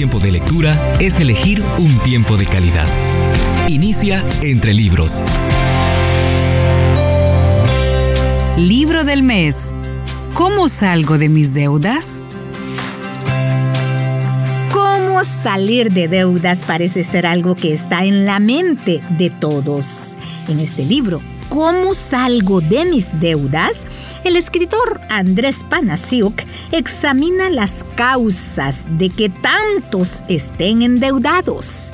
tiempo de lectura es elegir un tiempo de calidad. Inicia entre libros. Libro del mes. ¿Cómo salgo de mis deudas? ¿Cómo salir de deudas parece ser algo que está en la mente de todos? En este libro, ¿Cómo salgo de mis deudas? El escritor Andrés Panasiuk examina las causas de que tantos estén endeudados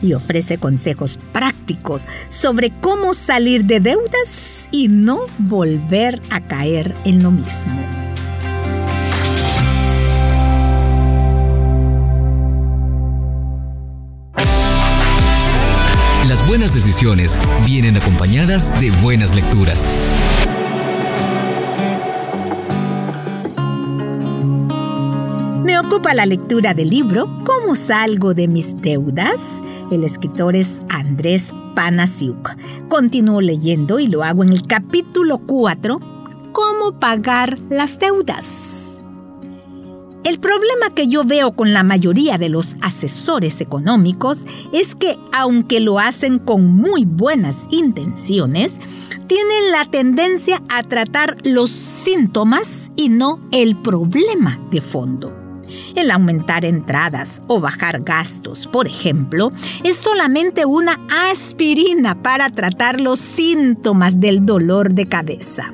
y ofrece consejos prácticos sobre cómo salir de deudas y no volver a caer en lo mismo. Buenas decisiones vienen acompañadas de buenas lecturas. Me ocupa la lectura del libro ¿Cómo salgo de mis deudas? El escritor es Andrés Panasiuk. Continúo leyendo y lo hago en el capítulo 4, ¿Cómo pagar las deudas? El problema que yo veo con la mayoría de los asesores económicos es que, aunque lo hacen con muy buenas intenciones, tienen la tendencia a tratar los síntomas y no el problema de fondo. El aumentar entradas o bajar gastos, por ejemplo, es solamente una aspirina para tratar los síntomas del dolor de cabeza.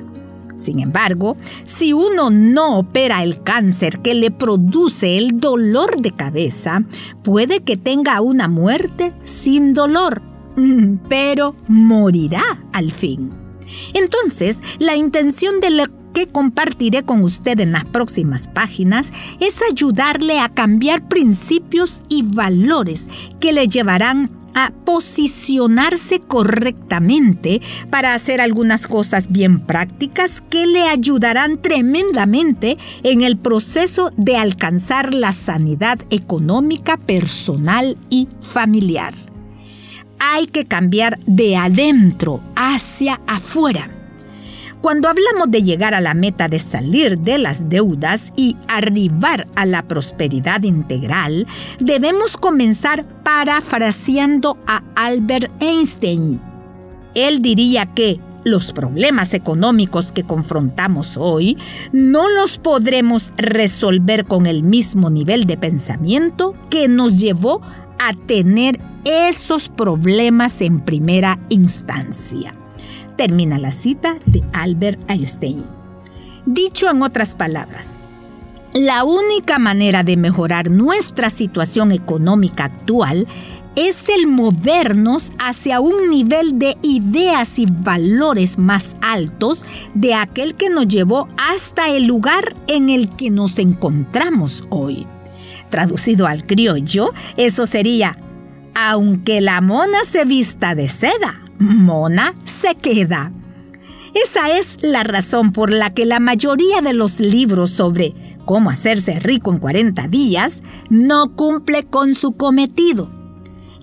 Sin embargo, si uno no opera el cáncer que le produce el dolor de cabeza, puede que tenga una muerte sin dolor, pero morirá al fin. Entonces, la intención de lo que compartiré con usted en las próximas páginas es ayudarle a cambiar principios y valores que le llevarán a posicionarse correctamente para hacer algunas cosas bien prácticas que le ayudarán tremendamente en el proceso de alcanzar la sanidad económica, personal y familiar. Hay que cambiar de adentro hacia afuera. Cuando hablamos de llegar a la meta de salir de las deudas y arribar a la prosperidad integral, debemos comenzar parafraseando a Albert Einstein. Él diría que los problemas económicos que confrontamos hoy no los podremos resolver con el mismo nivel de pensamiento que nos llevó a tener esos problemas en primera instancia. Termina la cita de Albert Einstein. Dicho en otras palabras, la única manera de mejorar nuestra situación económica actual es el movernos hacia un nivel de ideas y valores más altos de aquel que nos llevó hasta el lugar en el que nos encontramos hoy. Traducido al criollo, eso sería, aunque la mona se vista de seda, mona se queda. Esa es la razón por la que la mayoría de los libros sobre cómo hacerse rico en 40 días no cumple con su cometido.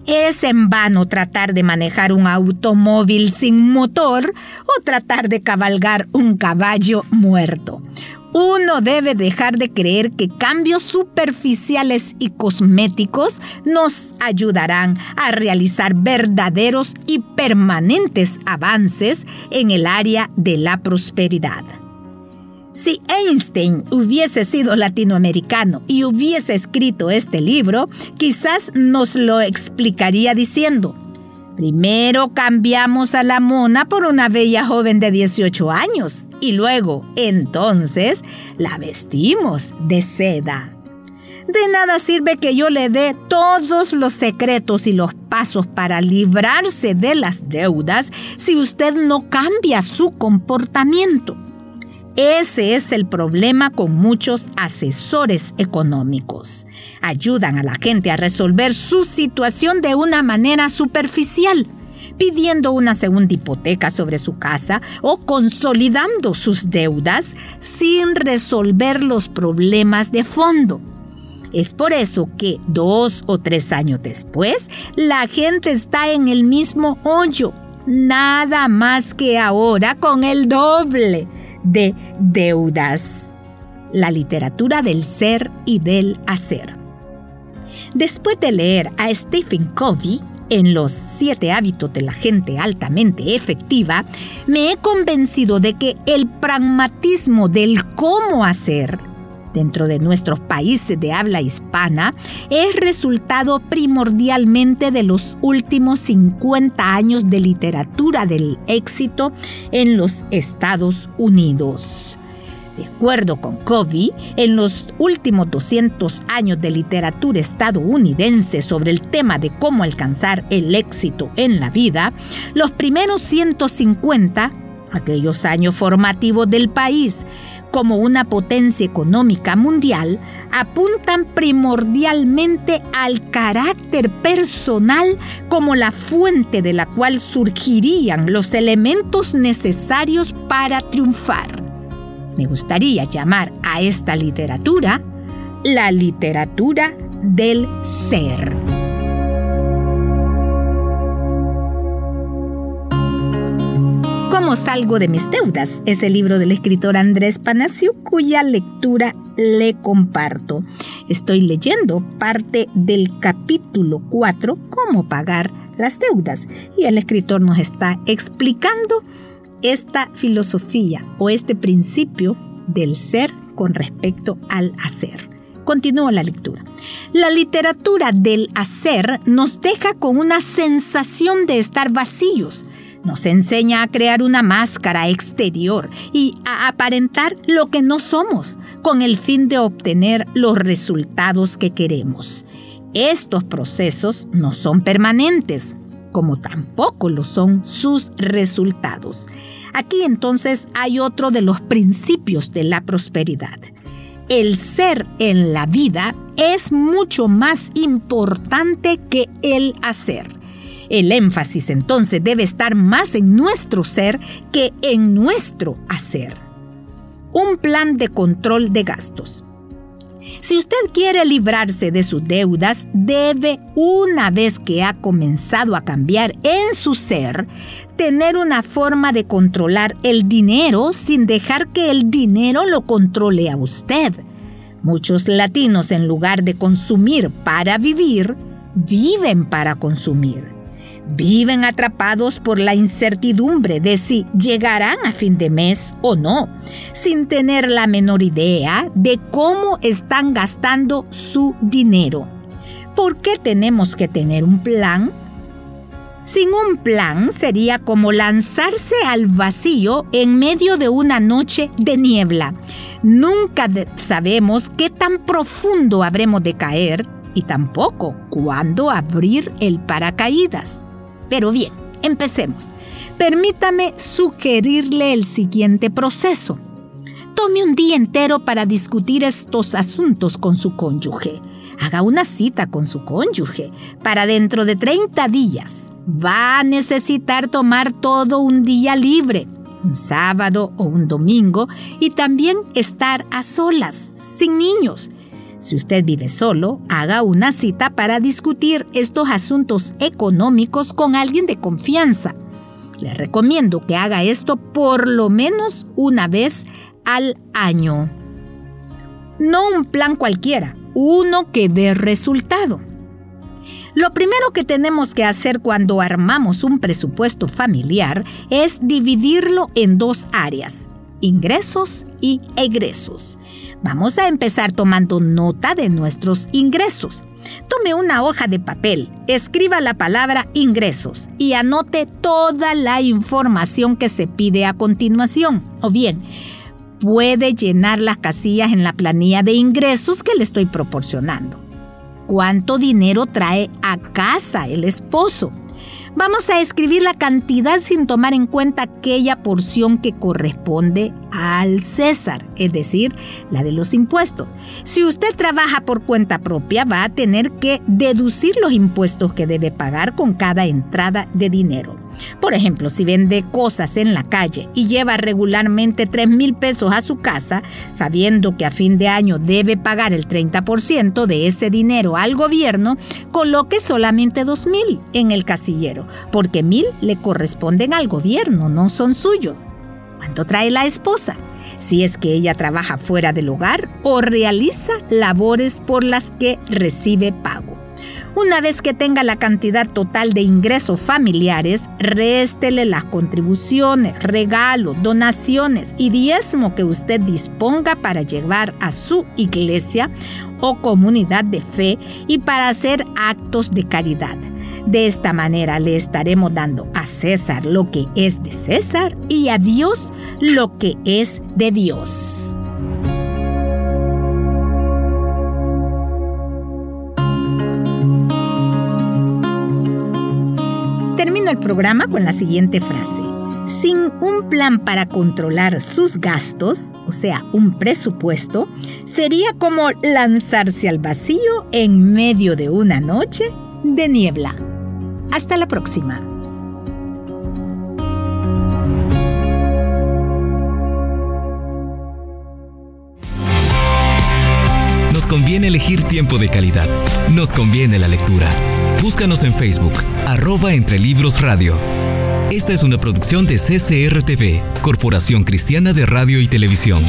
Es en vano tratar de manejar un automóvil sin motor o tratar de cabalgar un caballo muerto. Uno debe dejar de creer que cambios superficiales y cosméticos nos ayudarán a realizar verdaderos y permanentes avances en el área de la prosperidad. Si Einstein hubiese sido latinoamericano y hubiese escrito este libro, quizás nos lo explicaría diciendo, Primero cambiamos a la mona por una bella joven de 18 años y luego, entonces, la vestimos de seda. De nada sirve que yo le dé todos los secretos y los pasos para librarse de las deudas si usted no cambia su comportamiento. Ese es el problema con muchos asesores económicos. Ayudan a la gente a resolver su situación de una manera superficial, pidiendo una segunda hipoteca sobre su casa o consolidando sus deudas sin resolver los problemas de fondo. Es por eso que dos o tres años después, la gente está en el mismo hoyo, nada más que ahora con el doble de deudas. La literatura del ser y del hacer. Después de leer a Stephen Covey, en los siete hábitos de la gente altamente efectiva, me he convencido de que el pragmatismo del cómo hacer dentro de nuestros países de habla hispana es resultado primordialmente de los últimos 50 años de literatura del éxito en los Estados Unidos. De acuerdo con Covey, en los últimos 200 años de literatura estadounidense sobre el tema de cómo alcanzar el éxito en la vida, los primeros 150, aquellos años formativos del país, como una potencia económica mundial, apuntan primordialmente al carácter personal como la fuente de la cual surgirían los elementos necesarios para triunfar. Me gustaría llamar a esta literatura la literatura del ser. ¿Cómo salgo de mis deudas? Es el libro del escritor Andrés Panacio, cuya lectura le comparto. Estoy leyendo parte del capítulo 4, Cómo pagar las deudas, y el escritor nos está explicando esta filosofía o este principio del ser con respecto al hacer. Continúo la lectura. La literatura del hacer nos deja con una sensación de estar vacíos. Nos enseña a crear una máscara exterior y a aparentar lo que no somos, con el fin de obtener los resultados que queremos. Estos procesos no son permanentes, como tampoco lo son sus resultados. Aquí entonces hay otro de los principios de la prosperidad. El ser en la vida es mucho más importante que el hacer. El énfasis entonces debe estar más en nuestro ser que en nuestro hacer. Un plan de control de gastos. Si usted quiere librarse de sus deudas, debe, una vez que ha comenzado a cambiar en su ser, tener una forma de controlar el dinero sin dejar que el dinero lo controle a usted. Muchos latinos, en lugar de consumir para vivir, viven para consumir. Viven atrapados por la incertidumbre de si llegarán a fin de mes o no, sin tener la menor idea de cómo están gastando su dinero. ¿Por qué tenemos que tener un plan? Sin un plan sería como lanzarse al vacío en medio de una noche de niebla. Nunca sabemos qué tan profundo habremos de caer y tampoco cuándo abrir el paracaídas. Pero bien, empecemos. Permítame sugerirle el siguiente proceso. Tome un día entero para discutir estos asuntos con su cónyuge. Haga una cita con su cónyuge para dentro de 30 días. Va a necesitar tomar todo un día libre, un sábado o un domingo, y también estar a solas, sin niños si usted vive solo, haga una cita para discutir estos asuntos económicos con alguien de confianza. Le recomiendo que haga esto por lo menos una vez al año. No un plan cualquiera, uno que dé resultado. Lo primero que tenemos que hacer cuando armamos un presupuesto familiar es dividirlo en dos áreas, ingresos y egresos. Vamos a empezar tomando nota de nuestros ingresos. Tome una hoja de papel, escriba la palabra ingresos y anote toda la información que se pide a continuación. O bien, puede llenar las casillas en la planilla de ingresos que le estoy proporcionando. ¿Cuánto dinero trae a casa el esposo? Vamos a escribir la cantidad sin tomar en cuenta aquella porción que corresponde al César, es decir, la de los impuestos. Si usted trabaja por cuenta propia, va a tener que deducir los impuestos que debe pagar con cada entrada de dinero. Por ejemplo, si vende cosas en la calle y lleva regularmente 3 mil pesos a su casa, sabiendo que a fin de año debe pagar el 30% de ese dinero al gobierno, coloque solamente 2 mil en el casillero, porque mil le corresponden al gobierno, no son suyos. ¿Cuánto trae la esposa? Si es que ella trabaja fuera del hogar o realiza labores por las que recibe pago. Una vez que tenga la cantidad total de ingresos familiares, réstele las contribuciones, regalos, donaciones y diezmo que usted disponga para llevar a su iglesia o comunidad de fe y para hacer actos de caridad. De esta manera le estaremos dando a César lo que es de César y a Dios lo que es de Dios. Programa con la siguiente frase. Sin un plan para controlar sus gastos, o sea, un presupuesto, sería como lanzarse al vacío en medio de una noche de niebla. Hasta la próxima. Nos conviene elegir tiempo de calidad. Nos conviene la lectura. Búscanos en Facebook, arroba entre libros radio. Esta es una producción de CCRTV, Corporación Cristiana de Radio y Televisión.